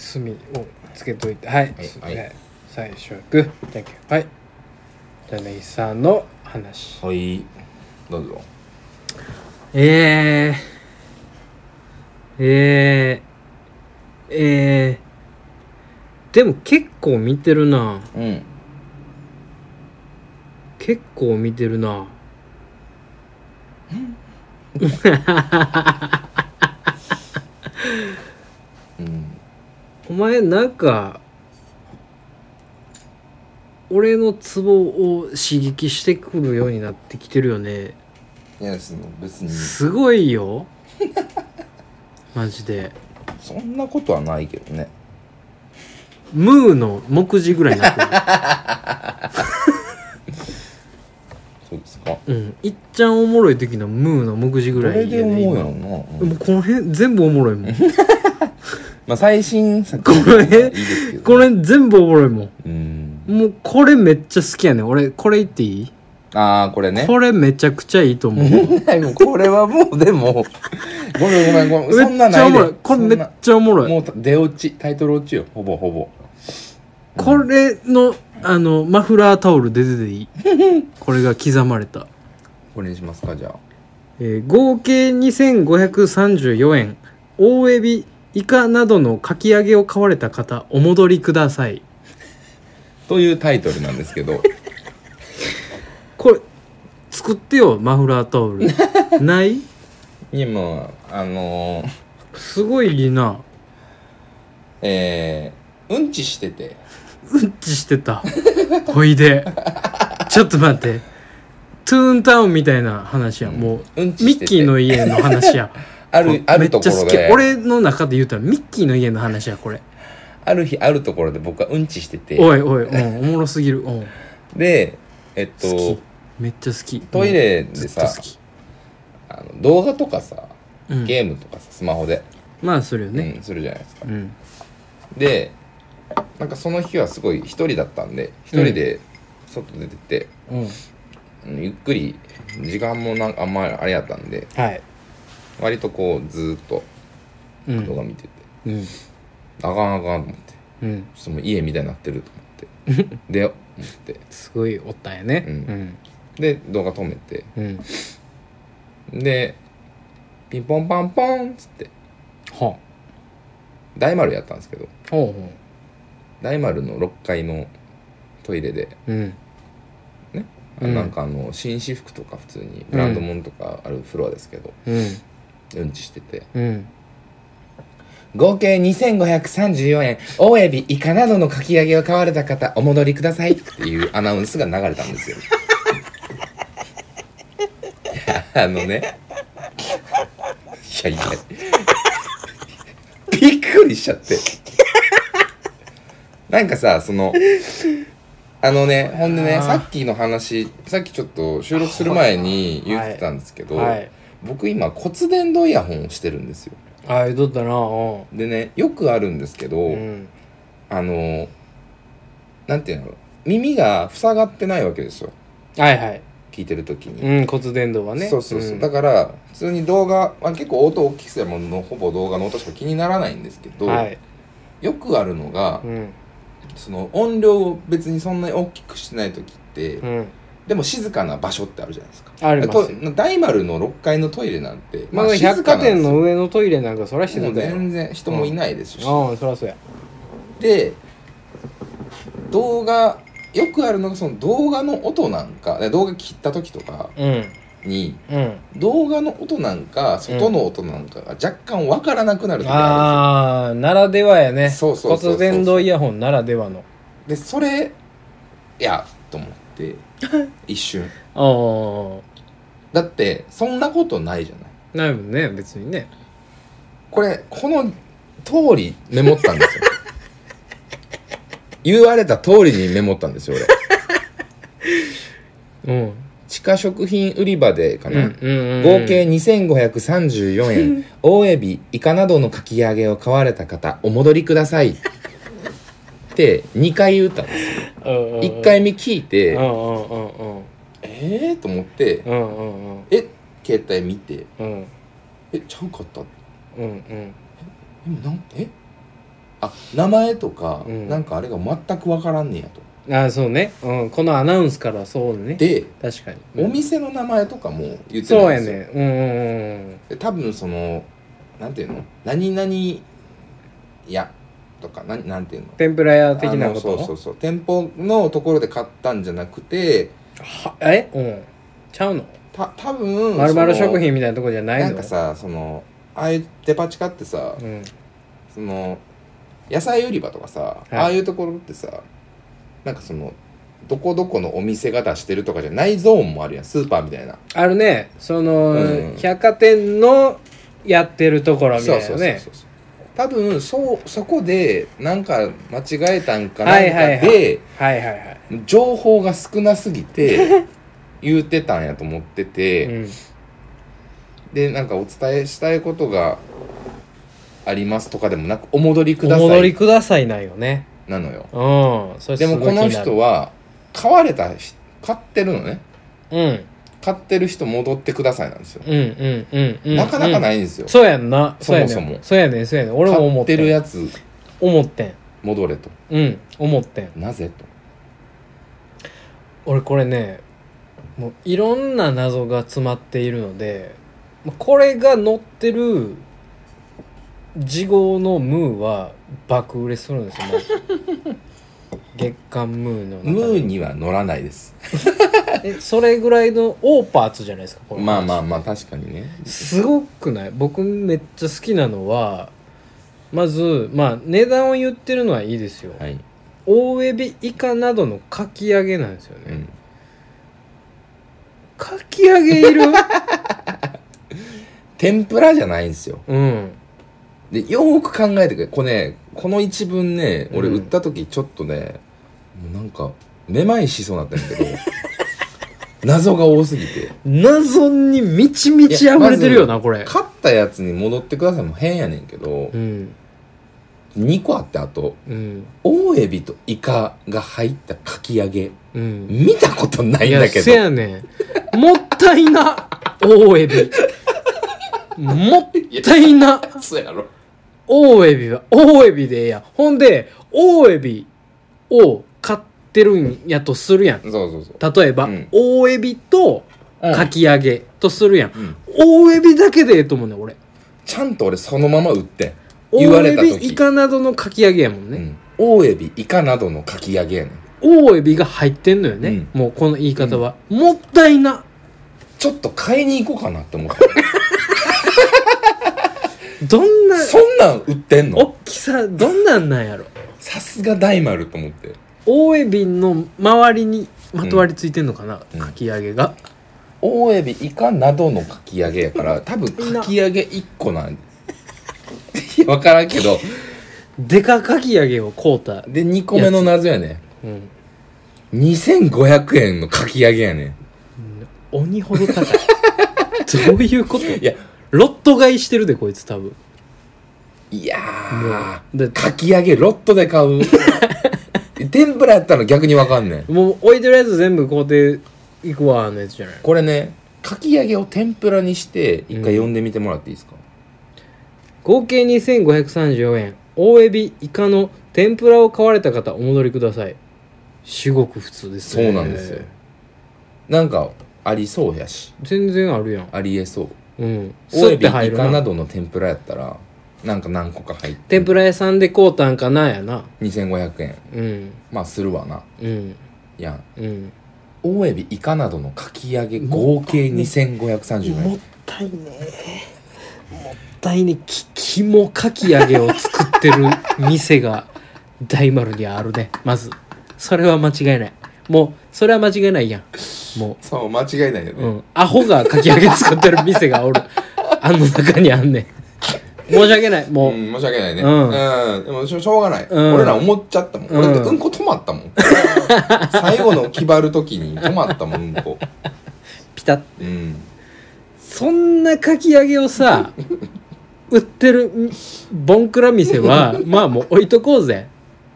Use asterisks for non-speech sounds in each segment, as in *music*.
墨をつけといて。はい、はい最初はグーじゃんけんはい。じゃあネギさんの話。はい。どうぞ。えー、えー、えー、でも結構見てるな。うん。結構見てるな *laughs* うんお前なんか俺のツボを刺激してくるようになってきてるよね。いやその別に。すごいよ。*laughs* マジで。そんなことはないけどね。ムーの目次ぐらいになってそうですか。るうん。いっちゃんおもろい時のムーの目次ぐらいどれで思う今やろな、もうこの辺全部おもろいもんまあ最新作。これいいですけど。これ全部おもろいもん。うん。もうこれめっちゃ好きやねん。俺これ言っていい？ああこれね。これめちゃくちゃいいと思う。*laughs* これはもうでもごめんごめんごめん。そんめなないでっちゃおもろい。これめっちゃおもろい。もう出落ち。タイトル落ちよ。ほぼほぼ。これのあのマフラータオル出てていい？*laughs* これが刻まれた、これにしますかじゃあ。えー合計2534円。大エビイカなどのかき揚げを買われた方お戻りください。というタイトルなんですけど。*laughs* これ作ってよマフラータオル。*laughs* ない？いやもうあのー、すごいいいな。えー、うんちしてて。うんちしてた。ほいで。ちょっと待って。トゥーンタウンみたいな話や、もううんミッキーの家の話や *laughs* あるあめるっちゃ好き。ところで俺の中で言うたらミッキーの家の話やこれ。ある日あるところで僕はうんちしてて。おいおい、うん、おもろすぎる、うん、でえっ好とき。めっちゃ好き。トイレうんでさあの動画とかさうん、ゲームとかさスマホで、まあするよね。うん、するじゃないですか。うん。でなんかその日はすごい一人だったんで一人で外出てて、うん。うん。ゆっくり時間もなんかあんまりあれやったんではい割とこうずーっとうん。動画見てて、うん。あかんあかんと思って。うん。ちょっともう家みたいになってると思って。*laughs* で思って。すごいおったんやね。うん。で動画止めて。うん。うんでピンポンパンポンっつって。は大丸やったんですけど。あほうほ大丸の6階のトイレで、ううん。ね。うん。なんかあの紳士服とか普通にブランド物とかあるフロアですけど、うんうんちしてて。うん。合計2534円。大エビイカなどのかき揚げを買われた方お戻りください。っていうアナウンスが流れたんですよ。*laughs* あのね。いやいや。びっくりしちゃって。なんかさそのあのねほんでねさっきの話さっきちょっと収録する前に言ってたんですけど、はい僕今骨伝導イヤホンをしてるんですよ。ああどったな。うでねよくあるんですけど、ん。あのなんていうの耳が塞がってないわけですよ。はいはい。聞いてる時に、うん骨伝導はね。そうそうそう、ん。だから普通に動画、まあ、結構音大きくすればもうほぼ動画の音しか気にならないんですけど、はい。よくあるのが、うん。その音量を別にそんなに大きくしてない時って、うんでも静かな場所ってあるじゃないですか。ありますよ。と大丸の6階のトイレなんて、まあ静か百貨店の上のトイレなんかそらしてもうたんだよ。全然人もいないですし、ああそらそうや。で動画よくあるのがその動画の音なんか動画切った時とかうん。にうん。動画の音なんか外の音なんかが若干わからなくなる時あああならではやね。そうそうそうそう骨伝導イヤホンならではの。でそれやと思って *laughs* 一瞬。ああ。だってそんなことないじゃない。ないもんね別にね。これこの通りメモったんですよ。*laughs* 言われた通りにメモったんですよ俺。*laughs* うん。地下食品売り場でかな、うんうん合計2534円。大エビイカなどのかき揚げを買われた方お戻りくださいって2回言ったんですよ。1 1回目聞いてうんうんうんうん。えーと思ってうんうんうん。え携帯見てうん。えちゃうかったうんうん。えなんえ？あ名前とか、うん。なんかあれが全く分からんねやと。ああそうね、うん、このアナウンスからそうね。で、確かに。お店の名前とかも言ってそうやないんですよ。ね。うんうんうんで多分そのなんていうの？何々やとかななんていうの？天ぷら屋的なこと？そうそうそう。店舗のところで買ったんじゃなくてはえ？うん。ちゃうの？た多分まるまる食品みたいなとこじゃないの？なんかさそのああいうデパ地下ってさ、うん。その野菜売り場とかさ、い。ああいうところってさなんかそのどこどこのお店が出してるとかじゃないゾーンもあるやん。スーパーみたいな。あるね。その、うん。百貨店のやってるところみたいなそうねそうそうそう多分そうそこでなんか間違えたんかなんかで、情報が少なすぎて *laughs* 言うてたんやと思ってて、うん。でなんかお伝えしたいことがありますとかでもなくお戻りくおださ戻りいくださいなんよね。なのよ。うん。それですもこの人は買われたし買ってるのね。うん買ってる人戻ってくださいなんですよ、うんうんうんうん。なかなかい、ないんですよ、そうやんな。そもそも。そうやねんそうやねん。俺も思買っててっんるやつ。思ってん。戻れと。うん思ってん。なぜと。俺これねもういろんな謎が詰まっているのでまこれが載ってる次号のムーは爆売れするんですよ *laughs* 月刊ムーの中で。ムーには乗らないです。*laughs* えそれぐらいのオーパーツじゃないですかこれ。まあまあまあ確かにね。すごくない？僕めっちゃ好きなのはまずまあ値段を言ってるのはいいですよ、はい、大エビイカなどのかき揚げなんですよね、うん、かき揚げいる？*laughs* 天ぷらじゃないんですよ。うん。でよーく考えてくれこれねこの一文ね俺うん。売った時ちょっとね、もうなんかめまいしそうになったんだけど *laughs* 謎が多すぎて。謎に満ち満ち溢れてるよな、これ。買ったやつに戻ってくださいも変やねんけどう、ん。2個あってあとうん。大エビとイカが入ったかき揚げ。うん。見たことないいやんだけど。せやねん。もったいな大エビ *laughs* もったいな。そうやろ大エビは大エビでええやん。ほんで大エビを買ってるんやとするやん。そうそうそう。例えば、うん。大エビとかき揚げとするやん、うん。大エビだけでええと思うねん俺。ちゃんと俺そのまま売ってん言われた大エビイ時カなどのかき揚げやもんね、うん、大エビイカなどのかき揚げやねん。大エビが入ってんのよね、もうこの言い方は、もったいな。ちょっと買いに行こうかなって思った *laughs* どんなそんなん売ってんの？大きさどんなんなんやろ？さすが大丸と思って。大エビの周りにまとわりついてんのかな、うん。かき揚げが？大エビイカなどのかき揚げやから多分かき揚げ1個なん。いや分からんけど。でかかき揚げを買うた、で2個目の謎やね。うん、2500円のかき揚げやね。鬼ほど高い。どういうこと？いやロット買いしてるでこいつ多分。いやもうだーかき揚げロットで買う。*laughs* 天ぷらやったら逆に分かんねん。もう置いてるやつ全部買うていくわのやつじゃない。これねかき揚げを天ぷらにして一回読ん。でみてもらっていいですか、合計2534円。大エビイカの天ぷらを買われた方お戻りください。至極普通ですね。そうなんですよ。なんかありそうやし。全然あるやん。ありえそううん。大エビスッて入るイカななどの天ぷらやったらなんか何個か入って天ぷら屋さんで買うたんかなやな。2500円。うん。まあするわな。うん。やん。うん。大エビイカなどのかき揚げ合計2530もっ円たいね。もったいね。き肝かき揚げを作ってる店が大丸にあるね。まず。それは間違いない。もうそれは間違いないやんもそう間違いないよう、うん、アホがかき揚げ作ってる店がおる *laughs* あの中にあんねん申し訳ないもう、うん、申し訳ないね。ううんん。でもしょしょうがない。うん俺ら思っちゃったもん。うん俺ってうんこ止まったもん。*laughs* 最後の決まる時に止まったもん、うんこ。*laughs* ピタッうん。そんなかき揚げをさ売ってるんボンクラ店はまあもう置いとこうぜ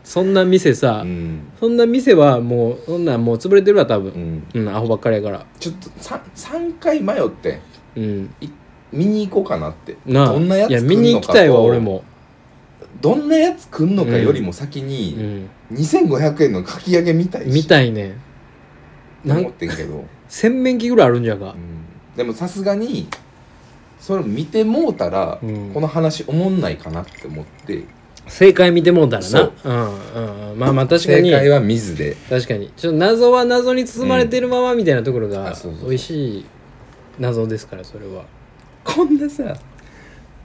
そんな店さ、うん。そんな店はもうそんなんもう潰れてるわ多う分ん。うん、アホばっかりやから。ちょっと3、三回迷って、うん。見に行こうかなって。なあ。どんなやついや来るのかと。見に行きたいわ俺。も。どんなやつ来んのかよりも先うに、ん2500円のかき揚げみたいし。見たいね。んな思っんてんけど、洗面器ぐらいあるんじゃが。うん、でもさすがにそれ見てもうたら、うん。この話おもんないかなって思って正解見てもうたらな。う。んうんうん。まあまあ確かに。正解は水で。確かに。ちょっと謎は謎に包まれてるままみたいなところがあそうそうそう。美味しい謎ですからそれは。こんなさ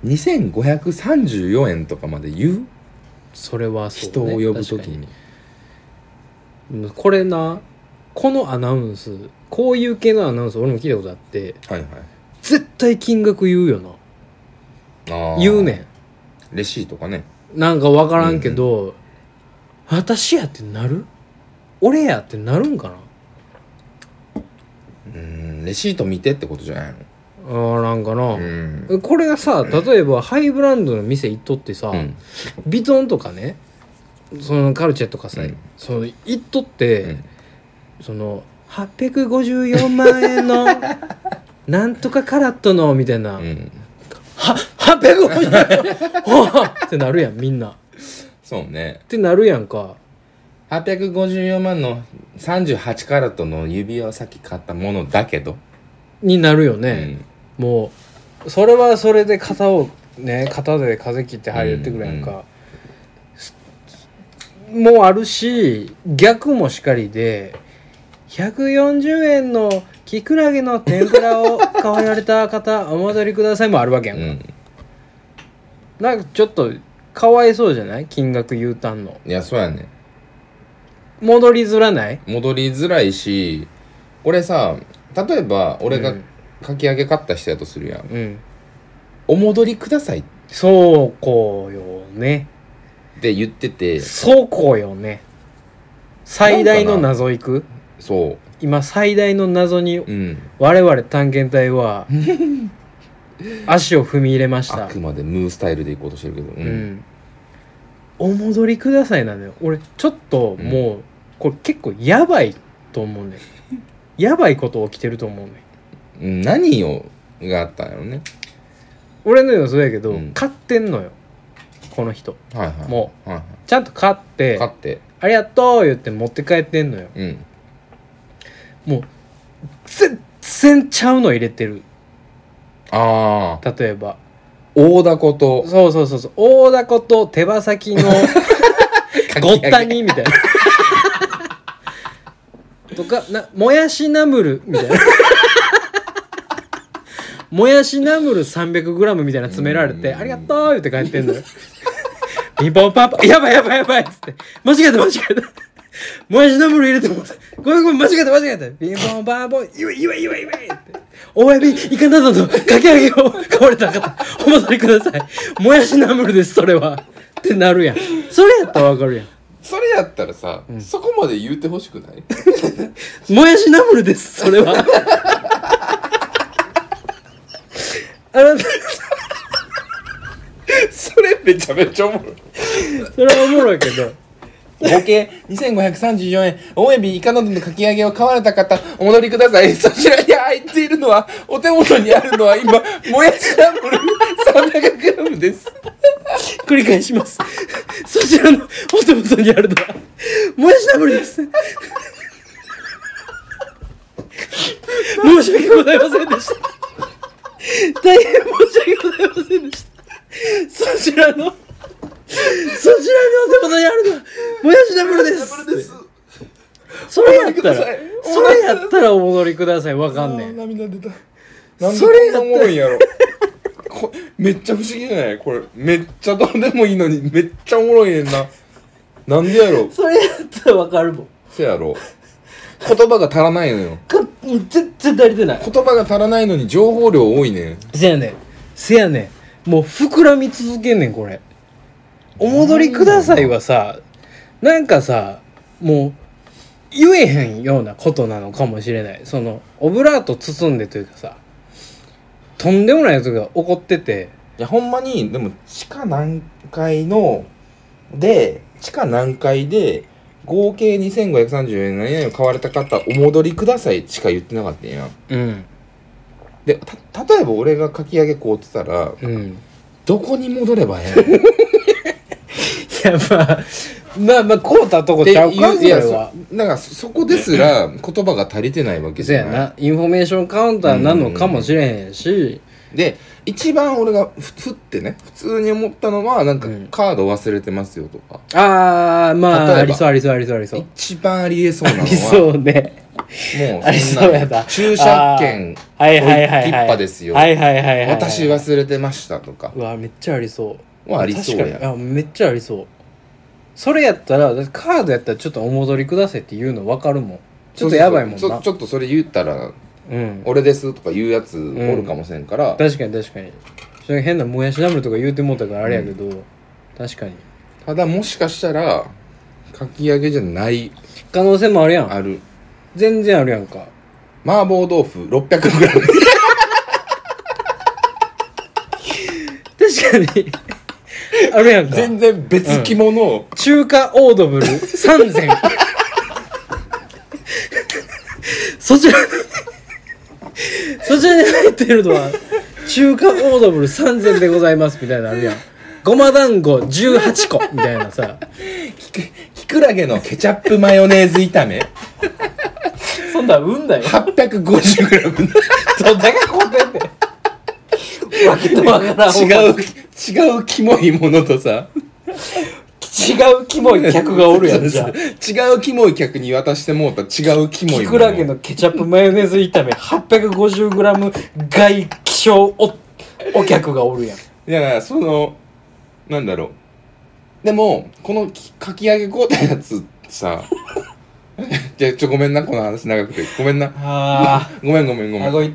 2534円とかまで言う？それはそう、ね、人を呼ぶ時確かに。うんこれなこのアナウンスこういう系のアナウンス俺も聞いたことあってはいはい。絶対金額言うよな。あー。言うねレシートかね。んなんか分からんけど、私やってなる？俺やってなるんかな？うんレシート見てってことじゃないの？あーなんかな、うん。これがさ例えばハイブランドの店行っとってさ、うん。ビトンとかねそのカルチェとかさ、うん。その行っとって、うん。その854万円の *laughs* なんとかカラットのみたいな、うんは850円はあってなるやんみんなっそうね。てなるやんか。854万の38カラットの指輪をさっき買ったものだけど、になるようね、ん。もうそれはそれで型をね。型で風切って入ってくるやんか、もうあるし逆もしかりで140円のキクラゲの天ぷらを買われた方お戻りくださいもあるわけやんか、うん。なんかちょっとかわいそうじゃない？金額言うたんの。いやそうやね戻りづらない？戻りづらいし俺さ例えば俺がうん。かき揚げ買った人やとするやん、うん。お戻りください。っそうこよね。て言ってて。そうこよね。最大の謎いく？そ今最大の謎にううん。我々探検隊は *laughs* 足を踏み入れました。あくまでムースタイルで行こうとしてるけど。ううん。んお戻りくださいなのよ。俺ちょっともうこれ結構やばいと思うね。やばいこと起きてると思うね。うん。何をがあったんやろね。俺の予想やけど、うん。買ってんのよ。この人。はいはい。もはいはちゃんと買ってい買って。ありがとう言って持って帰ってんのよ。うんもう全然ちゃうの入れてる。ああ例えば。大凧と。そうそうそうそう。大凧と手羽先の *laughs* ごったにみたいな。*laughs* とかなもやしナムルみたいな。もやしナムル 300g みたいな詰められて「うん。ありがとう」言って帰ってんのよ。ピンポンパンパンやばいやばいやばいっつって。間違えた間違えたもやしナムル入れてもごめんごめん間違えた間違えた。ピンポンパンポンいわいわいわいわいって。大エビイカなどのかき揚げを買われた方お戻りください。もやしナムルですそれは。ってなるやん。それやったらわかるやん。それやったらさ、そこまで言うてほしくない？もやしナムルですそれは。あなた。それめちゃめちゃおもろい。それはおもろいけど合計2534円。大エビイカなどのかき揚げを買われた方お戻りください。そちらに入っているのはお手元にあるのは今もやしナムル 300g です。繰り返します。そちらのお手元にあるのはもやしナムルです。申し訳ございませんでした。大変申し訳ございませんでした。そちらのそちらのお手元にあるのはもやしナムルです。それやったらそれやったらお戻りください。わかんねん涙出た。なんでそれやったらやろ。こめっちゃ不思議じゃない？これめっちゃどうでもいいのにめっちゃおもろいねんな。なんでやろそれやったらわかるもん。せやろ。言葉が足らないのよ。か全然足りてない。言葉が足らないのに情報量多いね。んせやねん。せやねん。もう膨らみ続けんねんこれお戻りくださいはさなんかさもう言えへんようなことなのかもしれない。そのオブラート包んでというかさとんでもないやつが起こってて。いやほんまにでも地下何階ので地下何階で合計2534円何々を買われた方お戻りくださいしか言ってなかったんや。うん。でた例えば俺がかき揚げ買うてたらうん。どこに戻ればええ *laughs* まあまあまあこうたとこちゃうかそれは。だからそそこですら言葉が足りてないわけじゃない。な。インフォメーションカウンターなのかもしれへんし。で一番俺がふふってね普通に思ったのはなんかうん。カード忘れてますよとか、ああまあありそうありそうありそうありそう。一番ありえそうなのありそはうね。もうありそうやだ駐車券はいはいはいはい。ですよ。はいはいはい私忘れてましたとか。うわめっちゃありそう。はありそうや。めっちゃありそうそれやったらだってカードやったらちょっとお戻りくださいって言うの分かるもん。ちょっとやばいもんな。そうそうちょちょっとそれ言ったらうん「俺です」とか言うやつおるかもしれんから、確かに確かに。それ変なもやしナムルとか言うてもうたからあれやけど、確かに。ただもしかしたらかき揚げじゃない可能性もあるやん。ある。全然あるやんか。麻婆豆腐 600g *laughs* 確かに *laughs* あるやんか。全然別着物を、中華オードブル。3000 *laughs* そちら。そちらに入ってるのは中華オードブル3000でございますみたいなのあるやん。ごま団子18個みたいなさ。きくきくらげのケチャップマヨネーズ炒め。そんなん運だよ。850g どんだけ買うてんねん。わけのわからん違う違うキモいものとさ。違うキモい客がおるやんじゃあ。*laughs* 違うキモい客に渡してもうた違うキモいキクラゲのケチャップマヨネーズ炒め 850g 外希少おお客がおるやん。だからそのなんだろう。でもこのきかき揚げ買うたやつさ。*laughs* じゃあちょごめんなこの話長くて。ごめんな。あごめんごめんごあめん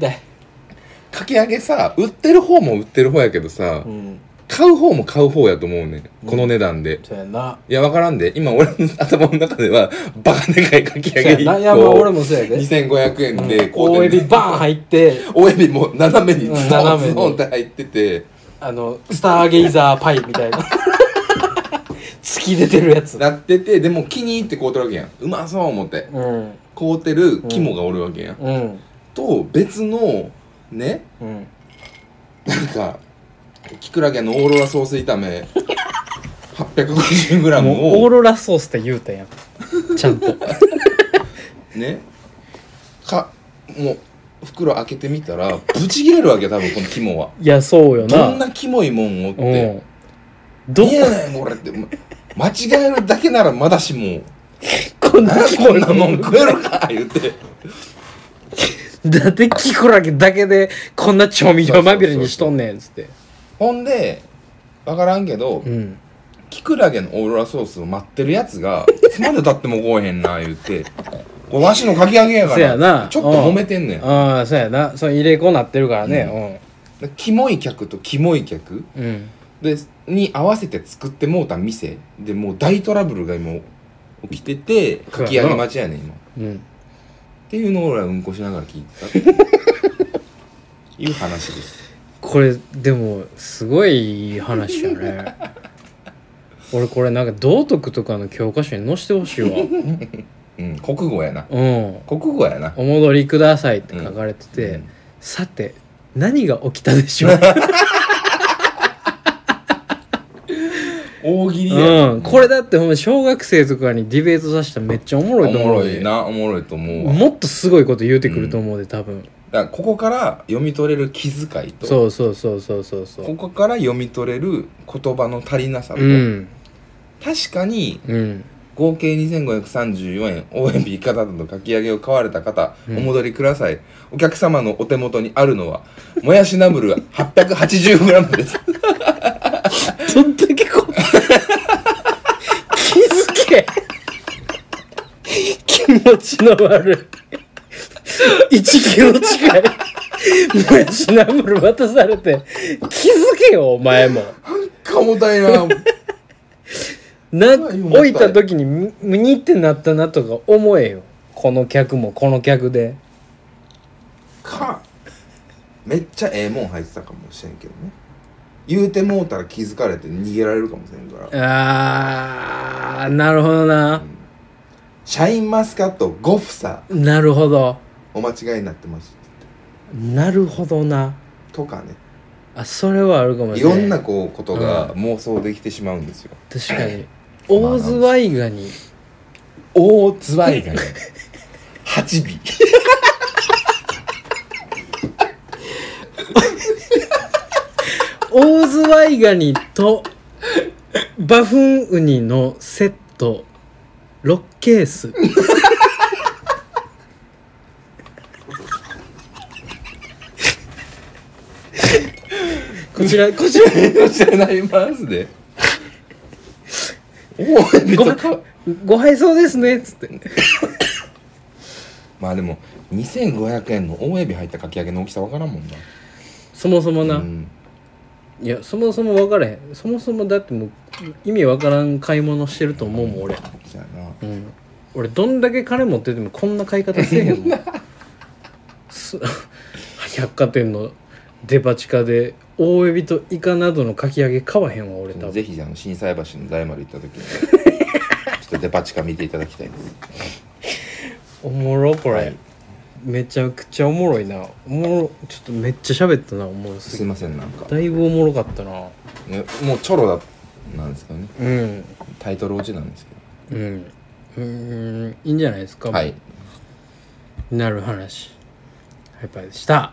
かき揚げさ売ってる方も売ってる方やけどさ、うん買う方も買う方やと思うねん。この値段で、そうやな。いやわからんで。今俺の *laughs* 頭の中ではバカでかいかき揚げ1な。いやまあ俺個もそうやで。2500円でこう大エビバーン入って。大エビも斜めにうんズドン斜めにズドンって入ってて。あのスターゲイザーパイみたいな。*laughs* 突き出てるやつ。なっててでも気に入って買うてるわけやん。うまそう思って。うん。買うてる肝がおるわけやん、うん。と別のね。うん。なんかキクラゲのオーロラソース炒め。850g もうオーをロラソースって言うたや。んちゃんと。*laughs* ね。かもう袋開けてみたらブチ切れるわけよ多分この肝は。いやそうよどなんなキモいもんをっうてん。どこ？いやねんこれってま間違えるだけならまだしも。こんなこんなもん食えるか言って。*laughs* だってキクラゲだけでこんな調味料まみれにしとんねんっつってほんで分からんけど、うん。キクラゲのオーロラソースを待ってるやつがいつまでたっても来おへんな言ってこれわしのかき揚げやかそやな。らちょっと揉めてんねん。ああそうやな。そう入れ子なってるからね。でキモい客とキモい客うん。うんでに合わせて作ってもうた店でもう大トラブルが今起きててかき揚げ待ちやねん今。っうん。ていうのを俺はうんこしながら聞いてた。っ *laughs* ていう話ですこれでもすごい話やね。俺これなんか道徳とかの教科書に載せてほしいわ。うん。国語やな。うん。国語やな「お戻りください」って書かれてて、うん。さて何が起きたでしょう？大喜利や。うん。これだってほんま小学生とかにディベートさせたらめっちゃおもろおいと思ういなおもろいと思うわ。もっとすごいこと言うてくると思うで多分、だからここから読み取れる気遣いとそうそうそうそうそうそう。ここから読み取れる言葉の足りなさと、うん。確かにうん。合計2534円大エビイカなどのかき揚げを買われた方、うん。お戻りください。お客様のお手元にあるのはもやしナムル 880g です。どんだけこ気づけ。気持ちの悪い1キロ近い。もやしナムル渡されて。気づけよお前も。かもたいな。な置いた時にむにってなったなとか思えよ。この客もこの客で。か。めっちゃええもん入ってたかもしれんけどね。言うてもうたら気づかれて逃げられるかもしれんから。あーなるほどな。シャインマスカット5房なるほどお間違いになってますなるほどな。とかね。あそれはあるかもしいれないろんなこうことが妄想できてしまうんですよ。確かに。大ズワイガニ。大ズワイガニ。*laughs* 8尾 *laughs* 大ズワイガニとバフンウニのセット。6ケースこちらこちら。こちらになりますで大エビとかご配送ですねっつって。まあでも2500円の大エビ入ったかき揚げの大きさわからんもんな。そもそもな、うん。いやそもそも分からへん。そもそもだってもう意味わからん買い物してると思うもん俺。そうやな。うん。俺どんだけ金持っててもこんな買い方せえへんもん。*laughs* す百貨店のデパ地下で大エビとイカなどのかき揚げ買わへんわ俺多分。ぜひあの心斎橋の大丸行った時に。*laughs* ちょっとデパ地下見ていただきたいです。おもろこれ、はい。めちゃくちゃおもろいな。おもろちょっとめっちゃ喋ったなおもろすすいぎませんなんか、だいぶおもろかったな。ね、もうチョロだなんですけどね。うん。タイトル落ちなんですけうん。うーんいいんじゃないですか。どはい。なる話。ハイパーでした